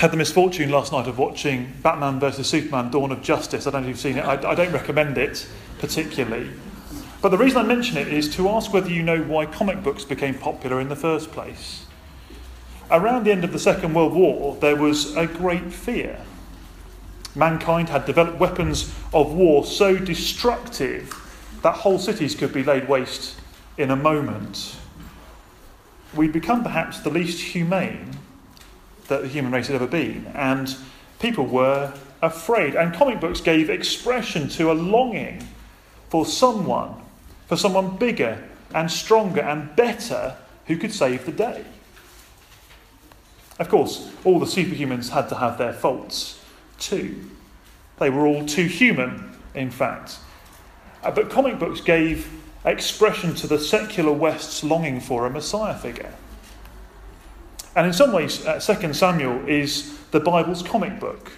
had the misfortune last night of watching Batman vs Superman Dawn of Justice. I don't know if you've seen it, I, I don't recommend it particularly. But the reason I mention it is to ask whether you know why comic books became popular in the first place. Around the end of the Second World War, there was a great fear. Mankind had developed weapons of war so destructive that whole cities could be laid waste in a moment. We'd become perhaps the least humane that the human race had ever been, and people were afraid. And comic books gave expression to a longing for someone, for someone bigger and stronger and better who could save the day. Of course, all the superhumans had to have their faults too. They were all too human, in fact. Uh, but comic books gave expression to the secular West's longing for a Messiah figure. And in some ways, uh, 2 Samuel is the Bible's comic book.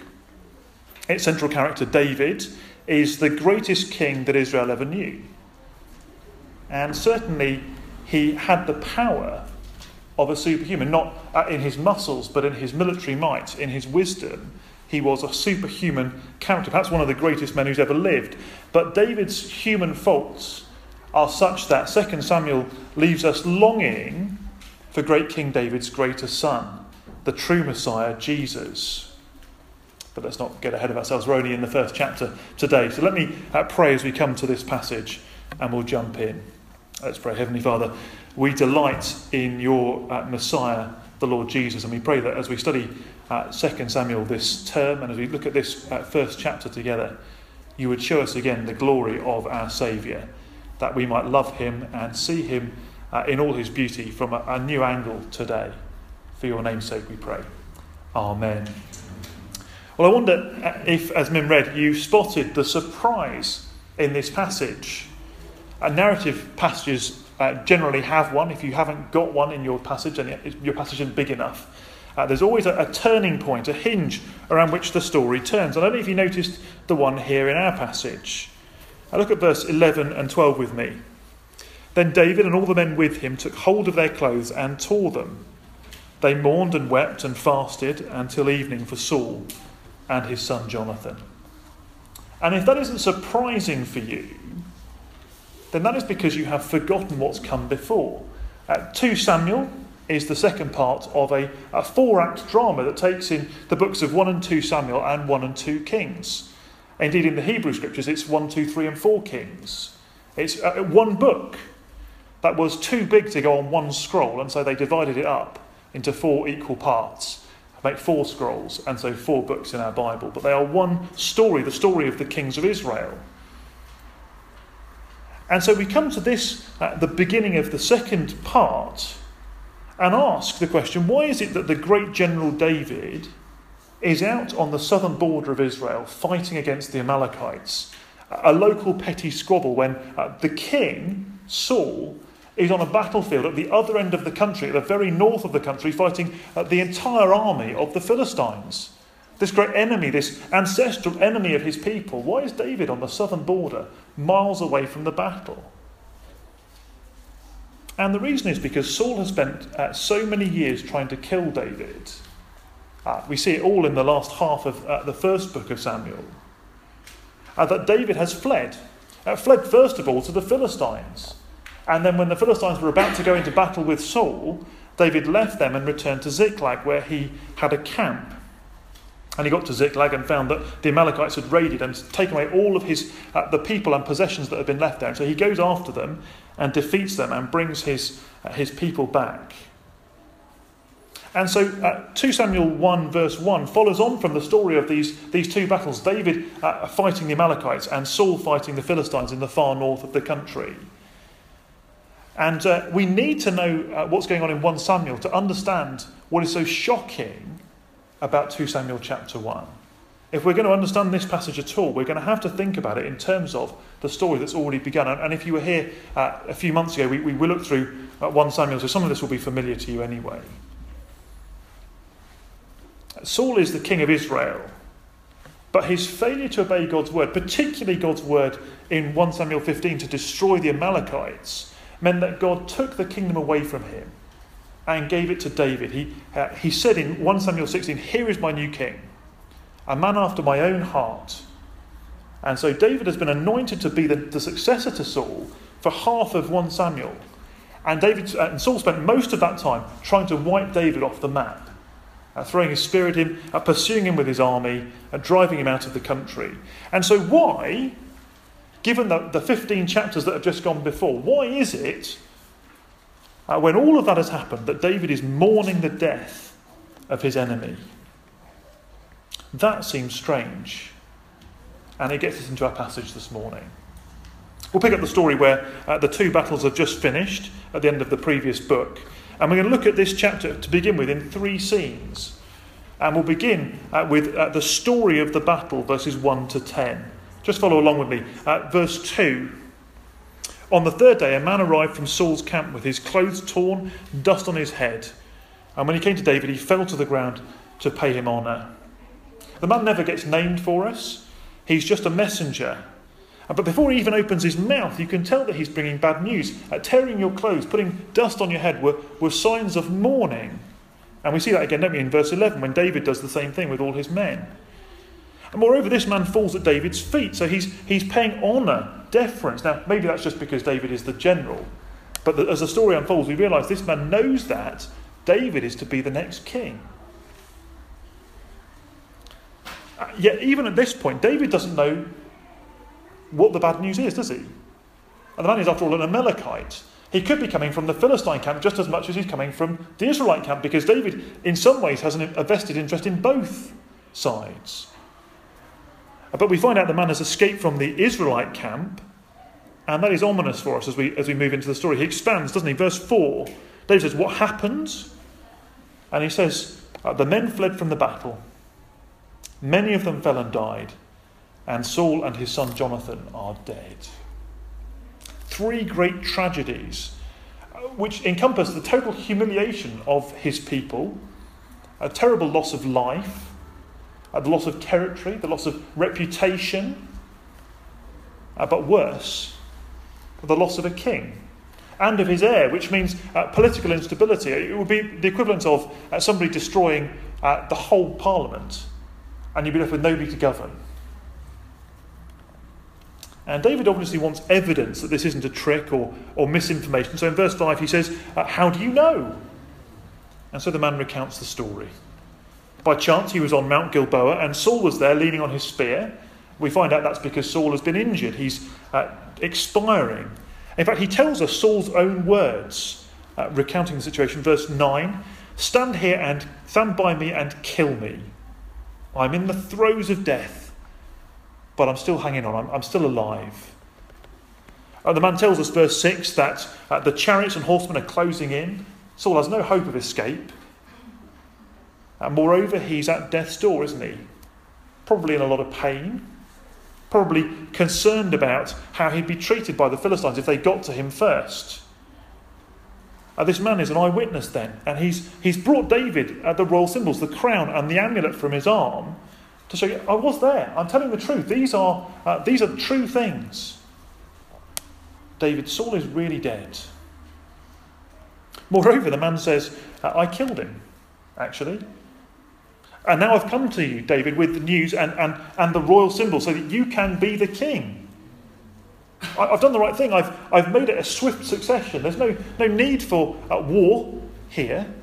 Its central character, David, is the greatest king that Israel ever knew. And certainly, he had the power of a superhuman, not uh, in his muscles, but in his military might, in his wisdom. He was a superhuman character, perhaps one of the greatest men who's ever lived. But David's human faults are such that 2 Samuel leaves us longing for great King David's greater son, the true Messiah, Jesus. But let's not get ahead of ourselves. We're only in the first chapter today. So let me uh, pray as we come to this passage and we'll jump in. Let's pray. Heavenly Father, we delight in your uh, Messiah, the Lord Jesus, and we pray that as we study uh, 2 Samuel this term and as we look at this uh, first chapter together, you would show us again the glory of our Saviour, that we might love him and see him uh, in all his beauty from a, a new angle today. For your name's sake, we pray. Amen. Well, I wonder uh, if, as Mim read, you spotted the surprise in this passage. Uh, narrative passages uh, generally have one. If you haven't got one in your passage, and your passage isn't big enough, uh, there's always a, a, turning point, a hinge around which the story turns. I don't know if you noticed the one here in our passage. I look at verse 11 and 12 with me. Then David and all the men with him took hold of their clothes and tore them. They mourned and wept and fasted until evening for Saul and his son Jonathan. And if that isn't surprising for you, then that is because you have forgotten what's come before. Uh, 2 Samuel is the second part of a, a four act drama that takes in the books of 1 and 2 Samuel and 1 and 2 Kings. Indeed, in the Hebrew scriptures, it's 1, 2, 3, and 4 Kings. It's uh, one book that was too big to go on one scroll, and so they divided it up into four equal parts, make four scrolls, and so four books in our Bible. But they are one story, the story of the kings of Israel. And so we come to this at the beginning of the second part and ask the question why is it that the great general David is out on the southern border of Israel fighting against the Amalekites? A local petty squabble when uh, the king, Saul, is on a battlefield at the other end of the country, at the very north of the country, fighting uh, the entire army of the Philistines. This great enemy, this ancestral enemy of his people. Why is David on the southern border, miles away from the battle? And the reason is because Saul has spent uh, so many years trying to kill David. Uh, we see it all in the last half of uh, the first book of Samuel. Uh, that David has fled. Uh, fled, first of all, to the Philistines. And then when the Philistines were about to go into battle with Saul, David left them and returned to Ziklag, where he had a camp. And he got to Ziklag and found that the Amalekites had raided and taken away all of his uh, the people and possessions that had been left there. And so he goes after them and defeats them and brings his uh, his people back. And so uh, 2 Samuel 1, verse 1, follows on from the story of these, these two battles David uh, fighting the Amalekites and Saul fighting the Philistines in the far north of the country. And uh, we need to know uh, what's going on in 1 Samuel to understand what is so shocking about 2 Samuel chapter 1. If we're going to understand this passage at all, we're going to have to think about it in terms of the story that's already begun. And, if you were here uh, a few months ago, we, we, looked through uh, 1 Samuel, so some of this will be familiar to you anyway. Saul is the king of Israel, but his failure to obey God's word, particularly God's word in 1 Samuel 15 to destroy the Amalekites, meant that God took the kingdom away from him. and gave it to David. He, uh, he said in 1 Samuel 16, Here is my new king, a man after my own heart. And so David has been anointed to be the, the successor to Saul for half of 1 Samuel. And, David, uh, and Saul spent most of that time trying to wipe David off the map, uh, throwing his spear at him, uh, pursuing him with his army, uh, driving him out of the country. And so, why, given the, the 15 chapters that have just gone before, why is it, uh, when all of that has happened, that David is mourning the death of his enemy? That seems strange. And it gets us into our passage this morning. We'll pick up the story where uh, the two battles have just finished at the end of the previous book. And we're going to look at this chapter to begin with in three scenes. And we'll begin uh, with uh, the story of the battle, verses 1 to 10. Just follow along with me. Uh, verse 2. On the third day, a man arrived from Saul's camp with his clothes torn, dust on his head. And when he came to David, he fell to the ground to pay him honour. The man never gets named for us, he's just a messenger uh, but before he even opens his mouth, you can tell that he's bringing bad news. Uh, tearing your clothes, putting dust on your head were, were signs of mourning. And we see that again, don't we, in verse 11 when David does the same thing with all his men. And moreover, this man falls at David's feet, so he's, he's paying honour, deference. Now, maybe that's just because David is the general. But the, as the story unfolds, we realise this man knows that David is to be the next king. Uh, yet, even at this point, David doesn't know what the bad news is, does he? And the man is, after all, an Amalekite. He could be coming from the Philistine camp just as much as he's coming from the Israelite camp, because David, in some ways, has an, a vested interest in both sides. But we find out the man has escaped from the Israelite camp, and that is ominous for us as we, as we move into the story. He expands, doesn't he? Verse 4, David says, What happened? And he says, uh, The men fled from the battle. Many of them fell and died and Saul and his son Jonathan are dead. Three great tragedies uh, which encompass the total humiliation of his people, a terrible loss of life, uh, the loss of territory, the loss of reputation, uh, but worse, the loss of a king and of his heir, which means uh, political instability. It would be the equivalent of uh, somebody destroying uh, the whole parliament, and you'd be left with nobody to govern. And David obviously wants evidence that this isn't a trick or, or misinformation. So in verse 5, he says, How do you know? And so the man recounts the story. By chance, he was on Mount Gilboa, and Saul was there leaning on his spear. We find out that's because Saul has been injured. He's uh, expiring. In fact, he tells us Saul's own words, uh, recounting the situation. Verse 9 Stand here and stand by me and kill me. I'm in the throes of death but I'm still hanging on, I'm, I'm still alive. And the man tells us, verse 6, that uh, the chariots and horsemen are closing in. Saul has no hope of escape. And moreover, he's at death's door, isn't he? Probably in a lot of pain. Probably concerned about how he'd be treated by the Philistines if they got to him first. Uh, this man is an eyewitness then, and he's, he's brought David uh, the royal symbols, the crown and the amulet from his arm, to show you, I was there. I'm telling the truth. These are, uh, these are true things. David, Saul is really dead. Moreover, the man says, uh, I killed him, actually. And now I've come to you, David, with the news and, and, and the royal symbol so that you can be the king. I, have done the right thing. I've, I've made it a swift succession. There's no, no need for uh, war here.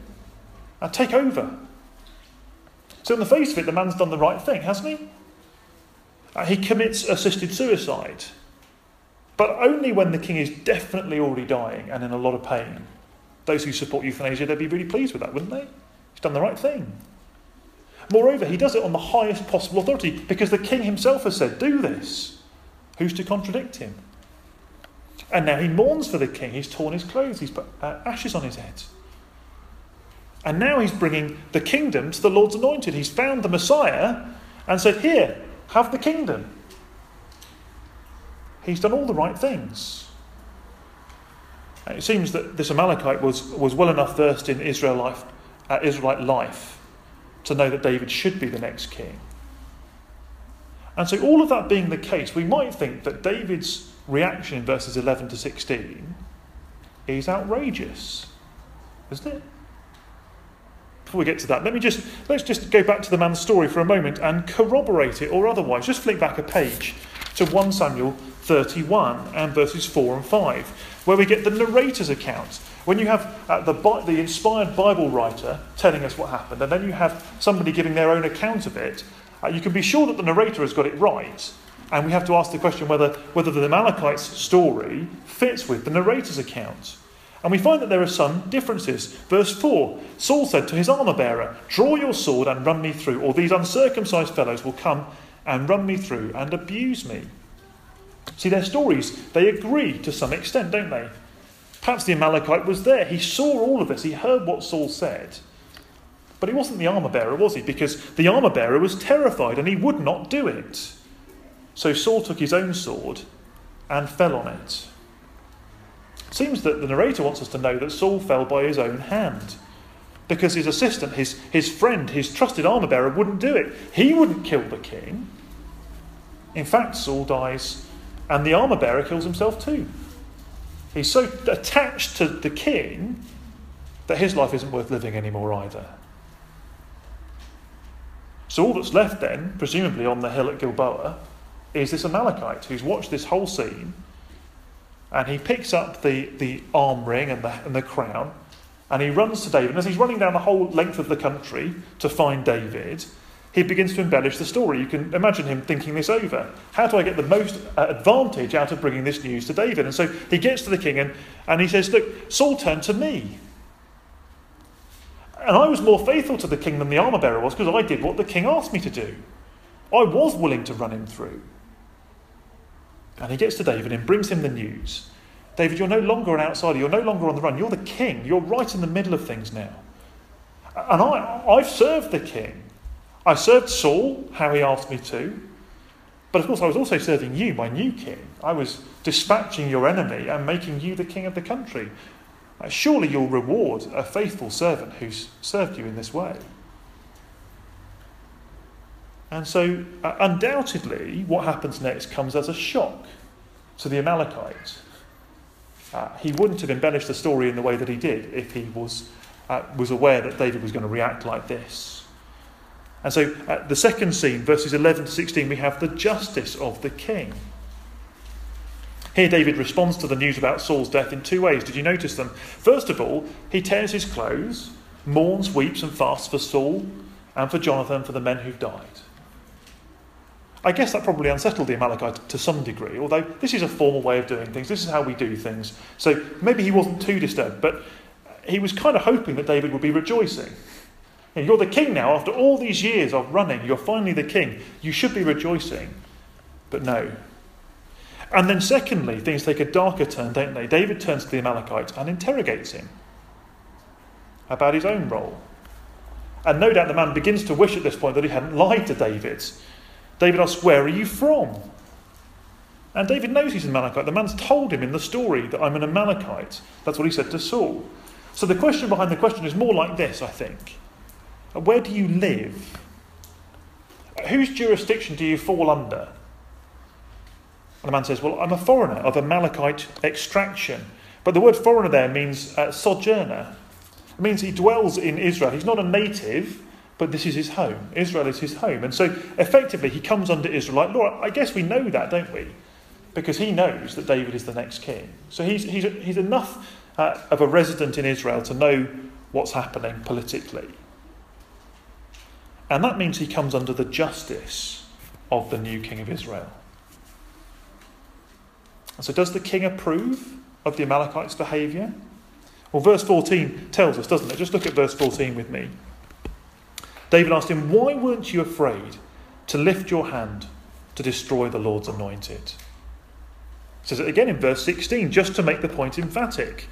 Uh, take over. So, in the face of it, the man's done the right thing, hasn't he? Uh, he commits assisted suicide. But only when the king is definitely already dying and in a lot of pain. Those who support euthanasia, they'd be really pleased with that, wouldn't they? He's done the right thing. Moreover, he does it on the highest possible authority because the king himself has said, Do this. Who's to contradict him? And now he mourns for the king. He's torn his clothes, he's put uh, ashes on his head. And now he's bringing the kingdom to the Lord's anointed. He's found the Messiah and said, Here, have the kingdom. He's done all the right things. It seems that this Amalekite was, was well enough versed in uh, Israelite life to know that David should be the next king. And so, all of that being the case, we might think that David's reaction in verses 11 to 16 is outrageous, isn't it? before we get to that, let me just let's just go back to the man's story for a moment and corroborate it or otherwise. Just flick back a page to 1 Samuel 31 and verses 4 and 5, where we get the narrator's account. When you have uh, the, the inspired Bible writer telling us what happened, and then you have somebody giving their own account of it, uh, you can be sure that the narrator has got it right. And we have to ask the question whether, whether the Amalekites' story fits with the narrator's account. And we find that there are some differences. Verse 4 Saul said to his armour bearer, Draw your sword and run me through, or these uncircumcised fellows will come and run me through and abuse me. See, their stories, they agree to some extent, don't they? Perhaps the Amalekite was there. He saw all of this. He heard what Saul said. But he wasn't the armour bearer, was he? Because the armour bearer was terrified and he would not do it. So Saul took his own sword and fell on it. it. Seems that the narrator wants us to know that Saul fell by his own hand. Because his assistant, his, his friend, his trusted armour bearer wouldn't do it. He wouldn't kill the king. In fact, Saul dies and the armour bearer kills himself too. He's so attached to the king that his life isn't worth living anymore either. So all that's left then, presumably on the hill at Gilboa, is this Amalekite who's watched this whole scene and he picks up the, the arm ring and the, and the crown and he runs to David. And as he's running down the whole length of the country to find David, he begins to embellish the story. You can imagine him thinking this over. How do I get the most uh, advantage out of bringing this news to David? And so he gets to the king and, and he says, Look, Saul turned to me. And I was more faithful to the king than the armor bearer was because I did what the king asked me to do. I was willing to run him through. And he gets to David and brings him the news. David, you're no longer an outsider. You're no longer on the run. You're the king. You're right in the middle of things now. And I, I've served the king. I served Saul how he asked me to. But of course, I was also serving you, my new king. I was dispatching your enemy and making you the king of the country. Uh, surely you'll reward a faithful servant who's served you in this way. And so, uh, undoubtedly, what happens next comes as a shock to the Amalekites. Uh, he wouldn't have embellished the story in the way that he did if he was, uh, was aware that David was going to react like this. And so, uh, the second scene, verses 11 to 16, we have the justice of the king. Here, David responds to the news about Saul's death in two ways. Did you notice them? First of all, he tears his clothes, mourns, weeps, and fasts for Saul and for Jonathan, for the men who've died. I guess that probably unsettled the Amalekite to some degree, although this is a formal way of doing things. This is how we do things. So maybe he wasn't too disturbed, but he was kind of hoping that David would be rejoicing. You're the king now. After all these years of running, you're finally the king. You should be rejoicing. But no. And then, secondly, things take a darker turn, don't they? David turns to the Amalekite and interrogates him about his own role. And no doubt the man begins to wish at this point that he hadn't lied to David. David asks, Where are you from? And David knows he's an Amalekite. The man's told him in the story that I'm an Amalekite. That's what he said to Saul. So the question behind the question is more like this, I think. Where do you live? Whose jurisdiction do you fall under? And the man says, Well, I'm a foreigner of Amalekite extraction. But the word foreigner there means uh, sojourner. It means he dwells in Israel. He's not a native, but this is his home. Israel is his home. And so effectively, he comes under Israelite law. I guess we know that, don't we? Because he knows that David is the next king. So he's, he's, he's enough uh, of a resident in Israel to know what's happening politically. And that means he comes under the justice of the new king of Israel. So, does the king approve of the Amalekites' behaviour? Well, verse 14 tells us, doesn't it? Just look at verse 14 with me. David asked him, Why weren't you afraid to lift your hand to destroy the Lord's anointed? says it again in verse 16, just to make the point emphatic.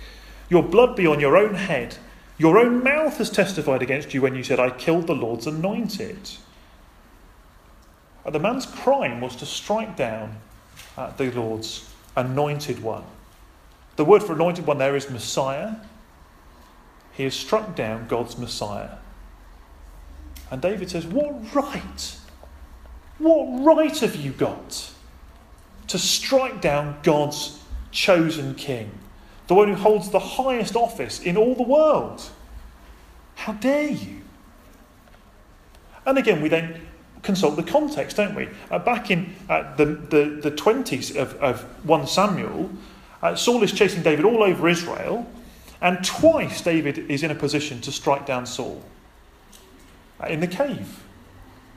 Your blood be on your own head. Your own mouth has testified against you when you said, I killed the Lord's anointed. The man's crime was to strike down uh, the Lord's anointed one. The word for anointed one there is Messiah. He has struck down God's Messiah. And David says, What right? What right have you got to strike down God's chosen king, the one who holds the highest office in all the world? How dare you? And again, we then consult the context, don't we? Uh, back in uh, the, the, the 20s of, of 1 Samuel, uh, Saul is chasing David all over Israel, and twice David is in a position to strike down Saul uh, in the cave.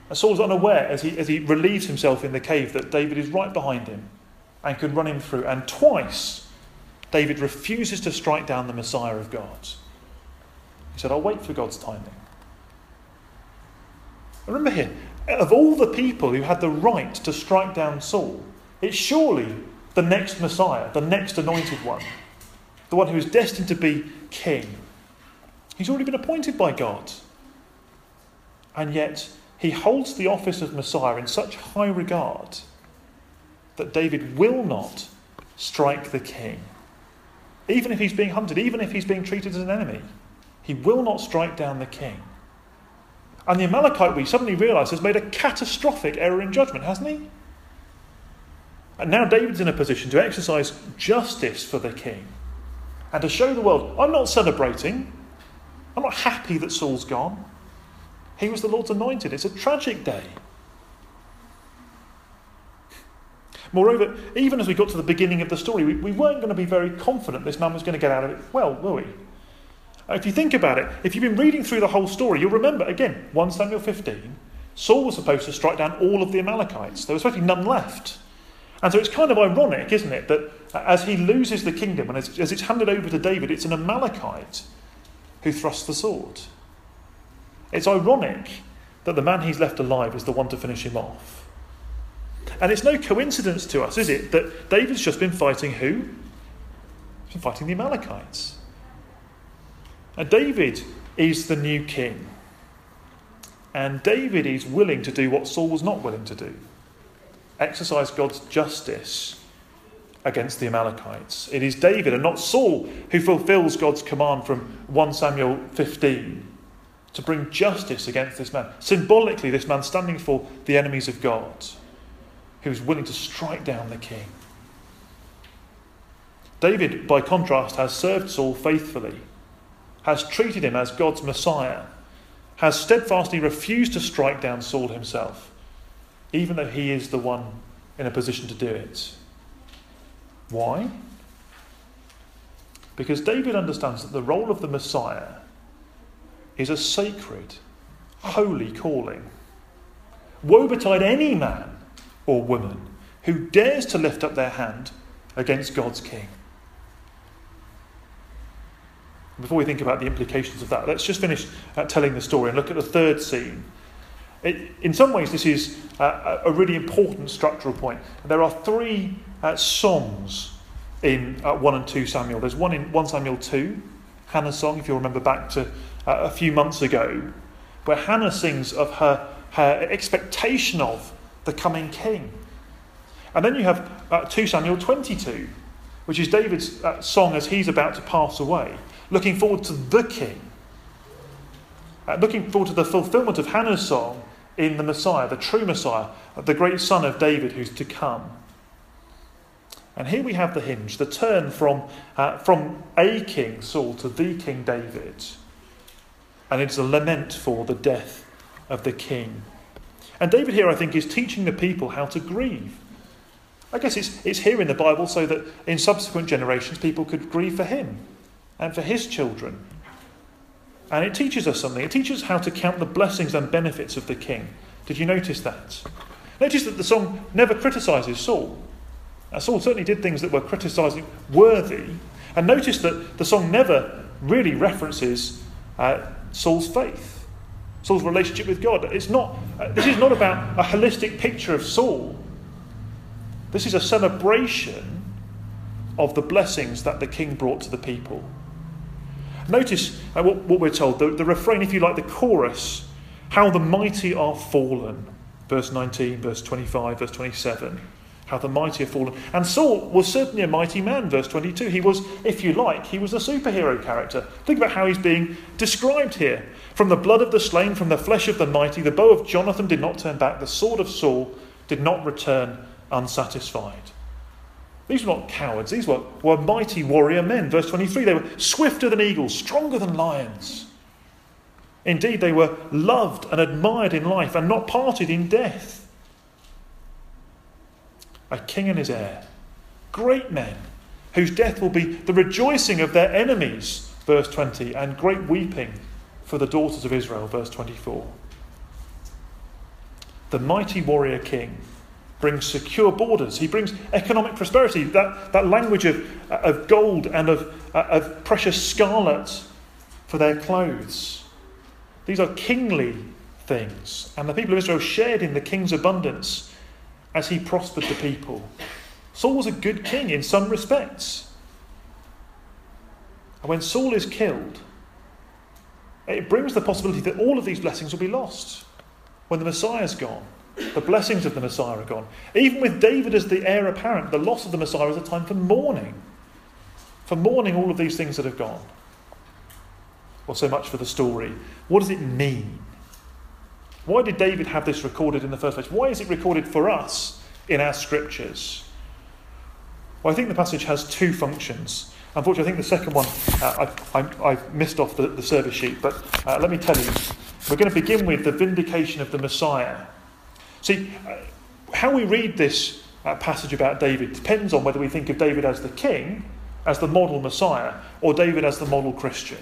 And Saul's unaware as he, as he relieves himself in the cave that David is right behind him and could run him through. And twice David refuses to strike down the Messiah of God. He said, I'll wait for God's timing. Remember here, of all the people who had the right to strike down Saul, it's surely the next Messiah, the next anointed one, the one who is destined to be king. He's already been appointed by God. And yet, he holds the office of Messiah in such high regard that David will not strike the king. Even if he's being hunted, even if he's being treated as an enemy, he will not strike down the king. And the Amalekite, we suddenly realise, has made a catastrophic error in judgment, hasn't he? And now David's in a position to exercise justice for the king and to show the world I'm not celebrating, I'm not happy that Saul's gone. He was the Lord's anointed. It's a tragic day. Moreover, even as we got to the beginning of the story, we, we weren't going to be very confident this man was going to get out of it well, were we? If you think about it, if you've been reading through the whole story, you'll remember, again, 1 Samuel 15, Saul was supposed to strike down all of the Amalekites. There was be none left. And so it's kind of ironic, isn't it, that as he loses the kingdom and as, as it's handed over to David, it's an Amalekite who thrusts the sword. It's ironic that the man he's left alive is the one to finish him off. And it's no coincidence to us, is it, that David's just been fighting who? He's been fighting the Amalekites. And David is the new king. And David is willing to do what Saul was not willing to do exercise God's justice against the Amalekites. It is David and not Saul who fulfills God's command from 1 Samuel 15 to bring justice against this man. Symbolically, this man standing for the enemies of God, who is willing to strike down the king. David, by contrast, has served Saul faithfully, has treated him as God's Messiah, has steadfastly refused to strike down Saul himself, even though he is the one in a position to do it. Why? Because David understands that the role of the Messiah is a sacred, holy calling. Woe betide any man or woman who dares to lift up their hand against God's king. Before we think about the implications of that, let's just finish uh, telling the story and look at the third scene. It, in some ways, this is uh, a really important structural point. There are three uh, songs in uh, 1 and 2 Samuel. There's one in 1 Samuel 2, Hannah's song, if you remember back to uh, a few months ago, where Hannah sings of her, her expectation of the coming king. And then you have uh, 2 Samuel 22, which is David's uh, song as he's about to pass away, looking forward to the king. Uh, looking forward to the fulfillment of Hannah's song in the Messiah, the true Messiah, the great son of David who's to come. And here we have the hinge, the turn from, uh, from a king, Saul, to the king David. And it's a lament for the death of the king. And David here, I think, is teaching the people how to grieve. I guess it's, it's here in the Bible so that in subsequent generations people could grieve for him and for his children. And it teaches us something. It teaches us how to count the blessings and benefits of the king. Did you notice that? Notice that the song never criticises Saul. Now, Saul certainly did things that were criticising worthy. And notice that the song never really references uh, Saul's faith, Saul's relationship with God. It's not, uh, this is not about a holistic picture of Saul. This is a celebration of the blessings that the king brought to the people. Notice uh, what, what, we're told the, the refrain, if you like, the chorus how the mighty are fallen. Verse 19, verse 25, verse 27 how the mighty have fallen. And Saul was certainly a mighty man, verse 22. He was, if you like, he was a superhero character. Think about how he's being described here. From the blood of the slain, from the flesh of the mighty, the bow of Jonathan did not turn back, the sword of Saul did not return unsatisfied. These were not cowards, these were, were mighty warrior men. Verse 23 they were swifter than eagles, stronger than lions. Indeed, they were loved and admired in life and not parted in death. A king and his heir, great men, whose death will be the rejoicing of their enemies, verse 20, and great weeping for the daughters of Israel, verse 24. The mighty warrior king brings secure borders. He brings economic prosperity. That, that language of, of gold and of, uh, of precious scarlet for their clothes. These are kingly things. And the people of Israel shared in the king's abundance as he prospered the people. Saul was a good king in some respects. And when Saul is killed, it brings the possibility that all of these blessings will be lost when the Messiah is gone. The blessings of the Messiah are gone. Even with David as the heir apparent, the loss of the Messiah is a time for mourning. For mourning all of these things that have gone. Well, so much for the story. What does it mean? Why did David have this recorded in the first place? Why is it recorded for us in our scriptures? Well, I think the passage has two functions. Unfortunately, I think the second one uh, I, have missed off the, the, service sheet, but uh, let me tell you. We're going to begin with the vindication of the Messiah. See, uh, how we read this uh, passage about David depends on whether we think of David as the king, as the model Messiah, or David as the model Christian.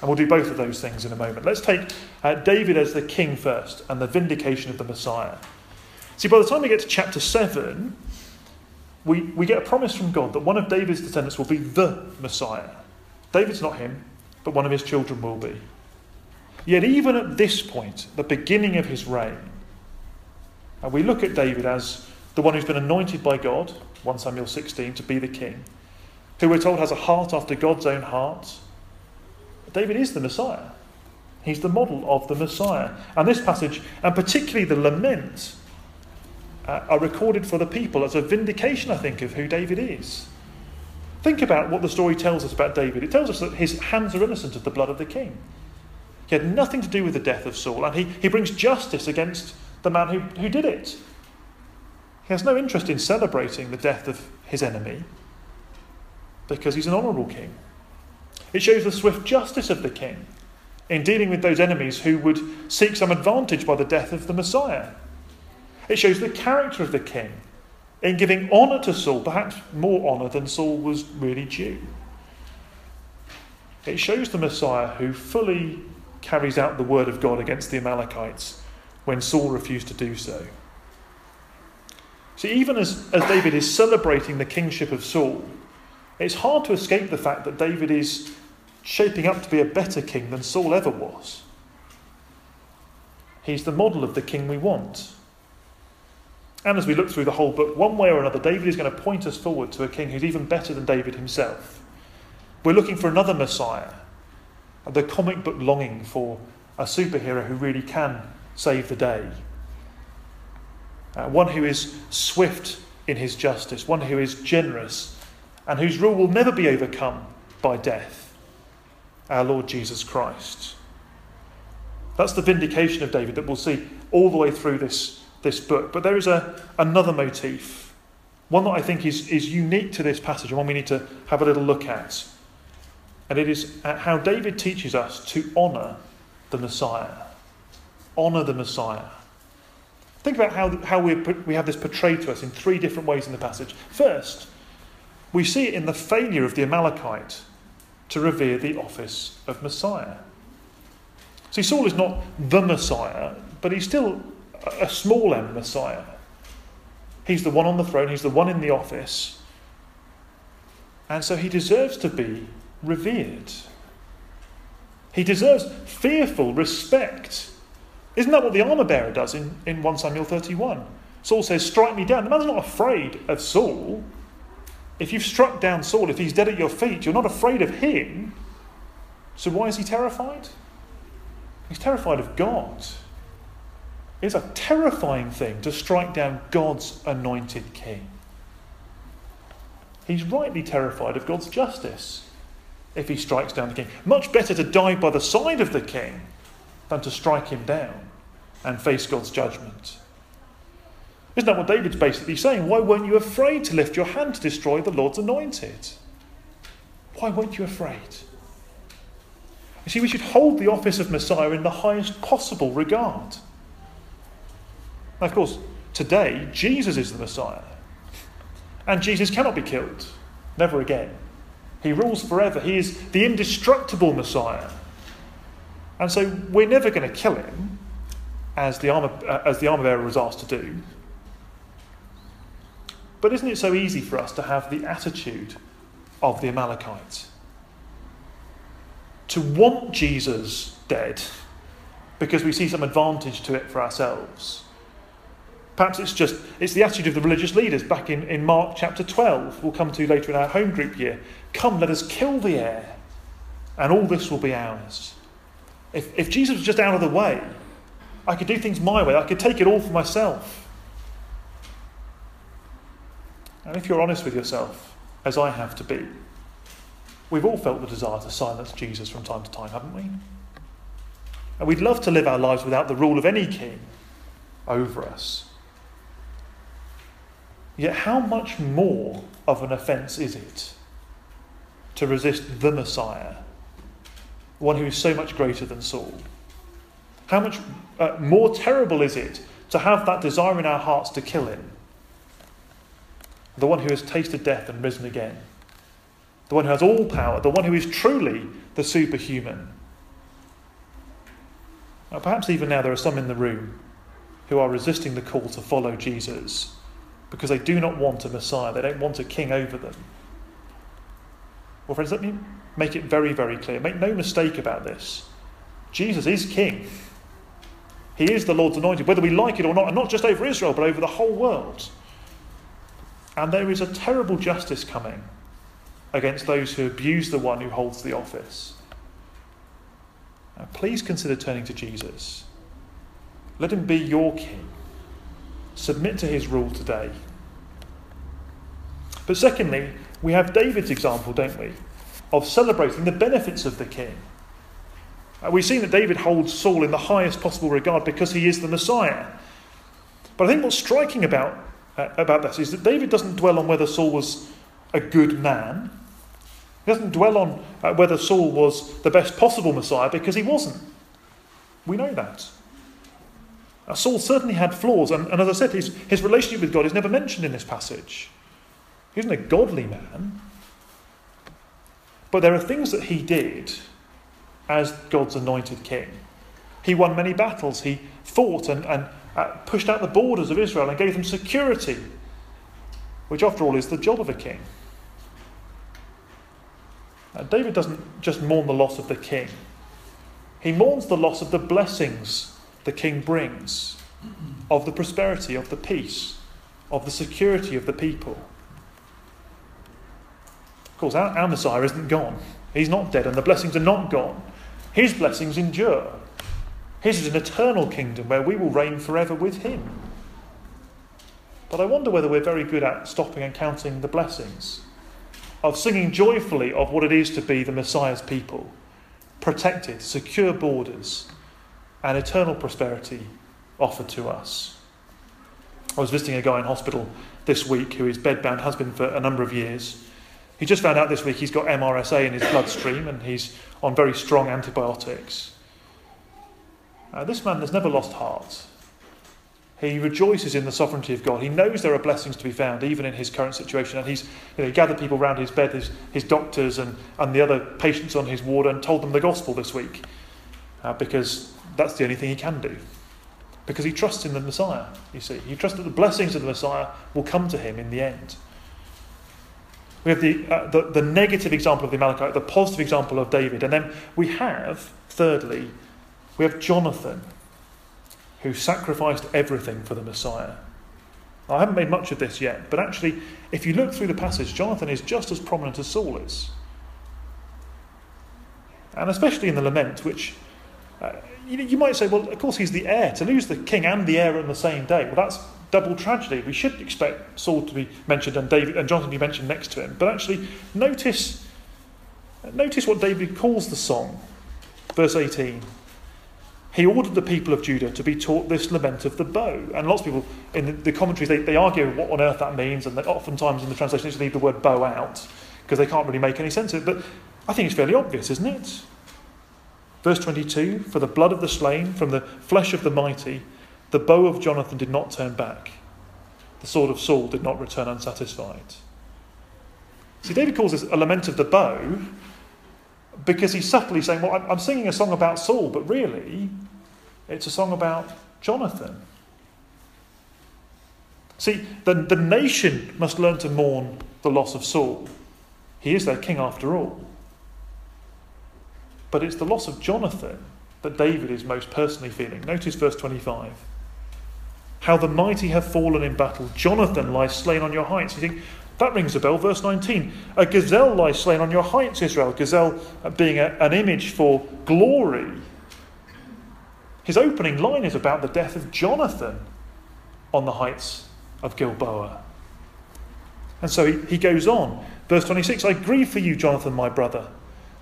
And we'll do both of those things in a moment. Let's take uh, David as the king first and the vindication of the Messiah. See, by the time we get to chapter 7, we, we get a promise from God that one of David's descendants will be the Messiah. David's not him, but one of his children will be. Yet, even at this point, the beginning of his reign, and we look at David as the one who's been anointed by God, 1 Samuel 16, to be the king, who we're told has a heart after God's own heart. David is the Messiah. He's the model of the Messiah. And this passage, and particularly the lament, uh, are recorded for the people as a vindication, I think, of who David is. Think about what the story tells us about David. It tells us that his hands are innocent of the blood of the king. He had nothing to do with the death of Saul, and he, he brings justice against the man who, who did it. He has no interest in celebrating the death of his enemy because he's an honourable king. It shows the swift justice of the king in dealing with those enemies who would seek some advantage by the death of the Messiah. It shows the character of the king in giving honour to Saul, perhaps more honour than Saul was really due. It shows the Messiah who fully carries out the word of God against the Amalekites when Saul refused to do so. See, even as, as David is celebrating the kingship of Saul, it's hard to escape the fact that David is shaping up to be a better king than Saul ever was. He's the model of the king we want. And as we look through the whole book, one way or another, David is going to point us forward to a king who's even better than David himself. We're looking for another Messiah, the comic book longing for a superhero who really can save the day. Uh, one who is swift in his justice, one who is generous, and whose rule will never be overcome by death. Our Lord Jesus Christ. That's the vindication of David that we'll see all the way through this, this book. But there is a, another motif, one that I think is, is unique to this passage, and one we need to have a little look at. And it is how David teaches us to honour the Messiah honour the Messiah. Think about how, how we, we have this portrayed to us in three different ways in the passage. First, we see it in the failure of the Amalekite to revere the office of Messiah. See, Saul is not the Messiah, but he's still a small m Messiah. He's the one on the throne, he's the one in the office. And so he deserves to be revered. He deserves fearful respect isn't that what the armour bearer does in, in 1 Samuel 31? Saul says, Strike me down. The man's not afraid of Saul. If you've struck down Saul, if he's dead at your feet, you're not afraid of him. So why is he terrified? He's terrified of God. It's a terrifying thing to strike down God's anointed king. He's rightly terrified of God's justice if he strikes down the king. Much better to die by the side of the king than to strike him down and face God's judgment. Isn't that what David's basically saying? Why weren't you afraid to lift your hand to destroy the Lord's anointed? Why weren't you afraid? You see, we should hold the office of Messiah in the highest possible regard. Now, of course, today, Jesus is the Messiah. And Jesus cannot be killed. Never again. He rules forever. He is the indestructible Messiah. And so we're never going to kill him, as the armor, uh, as the armor bearer was asked to do. But isn't it so easy for us to have the attitude of the Amalekites? To want Jesus dead because we see some advantage to it for ourselves. Perhaps it's just it's the attitude of the religious leaders back in, in Mark chapter 12, we'll come to later in our home group year. Come, let us kill the heir, and all this will be ours. If, if Jesus was just out of the way, I could do things my way, I could take it all for myself. And if you're honest with yourself, as I have to be, we've all felt the desire to silence Jesus from time to time, haven't we? And we'd love to live our lives without the rule of any king over us. Yet, how much more of an offence is it to resist the Messiah, one who is so much greater than Saul? How much uh, more terrible is it to have that desire in our hearts to kill him? The one who has tasted death and risen again, the one who has all power, the one who is truly the superhuman. Now, perhaps even now there are some in the room who are resisting the call to follow Jesus because they do not want a Messiah, they don't want a king over them. Well, friends, let me make it very, very clear. Make no mistake about this. Jesus is king. He is the Lord's anointed, whether we like it or not, and not just over Israel, but over the whole world. And there is a terrible justice coming against those who abuse the one who holds the office. Now, please consider turning to Jesus. Let him be your king. Submit to his rule today. But secondly, we have David's example, don't we, of celebrating the benefits of the king. We've seen that David holds Saul in the highest possible regard because he is the Messiah. But I think what's striking about, uh, about this is that David doesn't dwell on whether Saul was a good man. He doesn't dwell on uh, whether Saul was the best possible Messiah because he wasn't. We know that. Now, Saul certainly had flaws, and, and as I said, his, his relationship with God is never mentioned in this passage. He isn't a godly man. But there are things that he did as God's anointed king. He won many battles, he fought and, and uh, pushed out the borders of Israel and gave them security, which, after all, is the job of a king. Now, David doesn't just mourn the loss of the king, he mourns the loss of the blessings the king brings, of the prosperity, of the peace, of the security of the people. Of course, our, our Messiah isn't gone. He's not dead, and the blessings are not gone. His blessings endure. His is an eternal kingdom where we will reign forever with him. But I wonder whether we're very good at stopping and counting the blessings, of singing joyfully of what it is to be the Messiah's people protected, secure borders, and eternal prosperity offered to us. I was visiting a guy in hospital this week who is bedbound, has been for a number of years. He just found out this week he's got MRSA in his bloodstream and he's on very strong antibiotics. Uh, this man has never lost heart. He rejoices in the sovereignty of God. He knows there are blessings to be found, even in his current situation. And he's you know, he gathered people around his bed, his, his doctors and, and the other patients on his ward, and told them the gospel this week uh, because that's the only thing he can do. Because he trusts in the Messiah, you see. He trusts that the blessings of the Messiah will come to him in the end. We have the, uh, the, the negative example of the Amalekite, the positive example of David. And then we have, thirdly, we have Jonathan, who sacrificed everything for the Messiah. I haven't made much of this yet, but actually, if you look through the passage, Jonathan is just as prominent as Saul is. And especially in the lament, which uh, you, you might say, well, of course he's the heir. To lose the king and the heir on the same day, well, that's double tragedy. We should expect Saul to be mentioned and David and Jonathan to be mentioned next to him. But actually, notice, notice what David calls the song. Verse 18. He ordered the people of Judah to be taught this lament of the bow. And lots of people in the, commentaries they, they argue what on earth that means, and oftentimes in the translation they leave the word bow out because they can't really make any sense of it. But I think it's fairly obvious, isn't it? Verse 22 For the blood of the slain, from the flesh of the mighty, the bow of Jonathan did not turn back. The sword of Saul did not return unsatisfied. See, David calls this a lament of the bow because he's subtly saying, Well, I'm singing a song about Saul, but really, it's a song about Jonathan. See, the, the nation must learn to mourn the loss of Saul. He is their king after all. But it's the loss of Jonathan that David is most personally feeling. Notice verse 25. How the mighty have fallen in battle. Jonathan lies slain on your heights. You think, that rings a bell. Verse 19. A gazelle lies slain on your heights, Israel. Gazelle uh, being a, an image for glory. His opening line is about the death of Jonathan on the heights of Gilboa. And so he, he goes on. Verse 26 I grieve for you, Jonathan, my brother.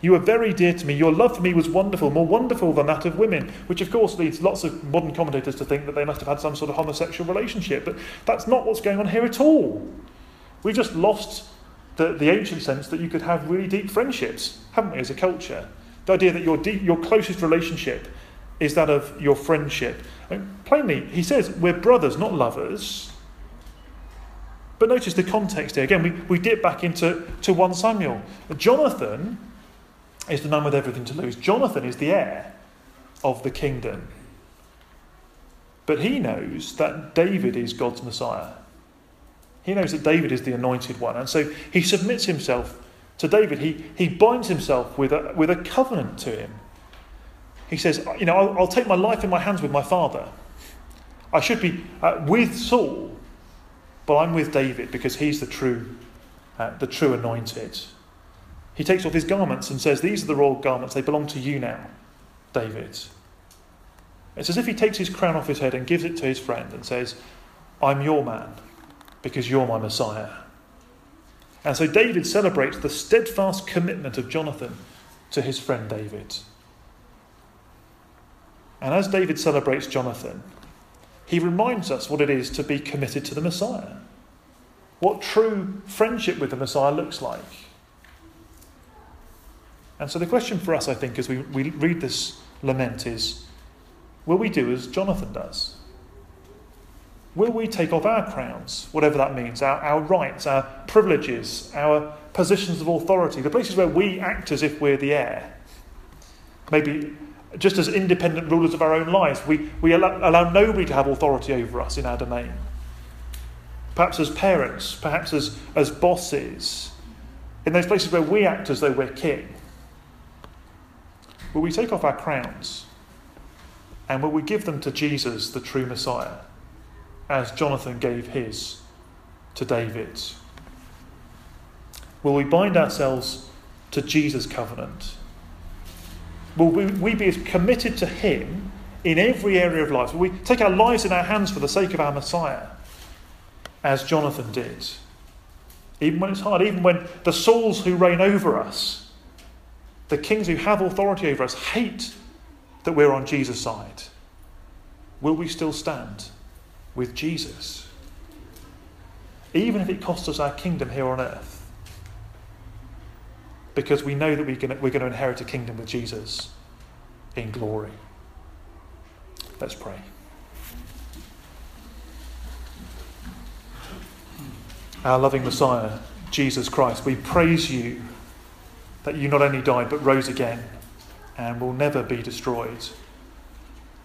You were very dear to me. Your love for me was wonderful, more wonderful than that of women, which of course leads lots of modern commentators to think that they must have had some sort of homosexual relationship. But that's not what's going on here at all. We've just lost the, the ancient sense that you could have really deep friendships, haven't we, as a culture? The idea that your, deep, your closest relationship is that of your friendship. And plainly, he says we're brothers, not lovers. But notice the context here. Again, we, we dip back into to 1 Samuel. Jonathan is the man with everything to lose. Jonathan is the heir of the kingdom. But he knows that David is God's Messiah. He knows that David is the anointed one. And so he submits himself to David. He, he binds himself with a, with a covenant to him. He says, You know, I'll, I'll take my life in my hands with my father. I should be uh, with Saul, but I'm with David because he's the true, uh, the true anointed. He takes off his garments and says, These are the royal garments. They belong to you now, David. It's as if he takes his crown off his head and gives it to his friend and says, I'm your man because you're my Messiah. And so David celebrates the steadfast commitment of Jonathan to his friend David. And as David celebrates Jonathan, he reminds us what it is to be committed to the Messiah, what true friendship with the Messiah looks like. And so the question for us, I think, as we, we read this lament is will we do as Jonathan does? Will we take off our crowns, whatever that means, our, our rights, our privileges, our positions of authority, the places where we act as if we're the heir? Maybe just as independent rulers of our own lives, we, we allow, allow nobody to have authority over us in our domain. Perhaps as parents, perhaps as, as bosses, in those places where we act as though we're king. Will we take off our crowns and will we give them to Jesus, the true Messiah? as Jonathan gave his to David? Will we bind ourselves to Jesus' covenant? Will we, be as committed to Him in every area of life? Will we take our lives in our hands for the sake of our Messiah, as Jonathan did? Even when it's hard, even when the Sauls who reign over us, the kings who have authority over us, hate that we're on Jesus' side, will we still stand? with Jesus, even if it costs us our kingdom here on earth, because we know that we're going, to, inherit a kingdom with Jesus in glory. Let's pray. Our loving Messiah, Jesus Christ, we praise you that you not only died but rose again and will never be destroyed.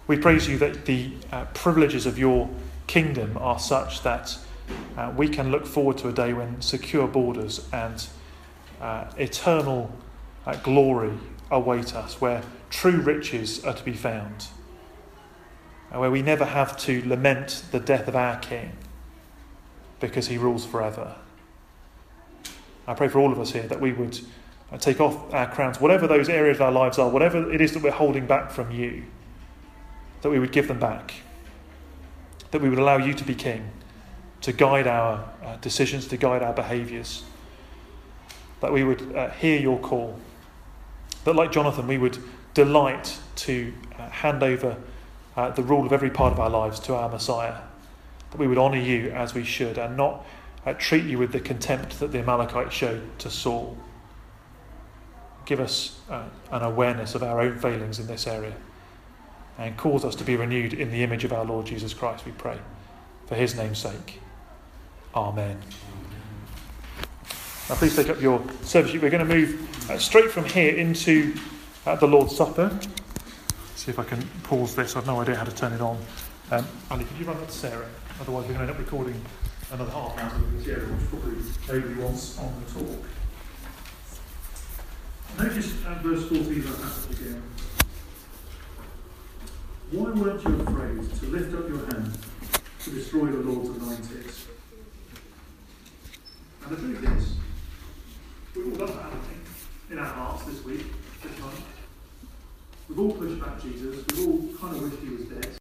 We praise you that the uh, privileges of your kingdom are such that uh, we can look forward to a day when secure borders and uh, eternal uh, glory await us, where true riches are to be found, and where we never have to lament the death of our King because he rules forever. I pray for all of us here that we would uh, take off our crowns, whatever those areas of our lives are, whatever it is that we're holding back from you, that we would give them back that we would allow you to be king, to guide our uh, decisions, to guide our behaviours, that we would uh, hear your call, that like Jonathan, we would delight to uh, hand over uh, the rule of every part of our lives to our Messiah, that we would honour you as we should and not uh, treat you with the contempt that the Amalekites showed to Saul. give us uh, an awareness of our own failings in this area and cause us to be renewed in the image of our Lord Jesus Christ, we pray. For his name's sake. Amen. Now, please take up your service sheet. We're going to move uh, straight from here into uh, the Lord's Supper. See if I can pause this. I've no idea how to turn it on. Um, Ali, could you run that to Sarah? Otherwise, we're going to end up recording another half hour of this area, which probably nobody wants on the talk. Notice at verse 14 of our passage again. Why weren't you afraid to lift up your hand to destroy the Lord's anointed? And the truth is, We've all done that, haven't we? In our hearts this week, this month. We've all pushed back Jesus. We've all kind of wished he was dead.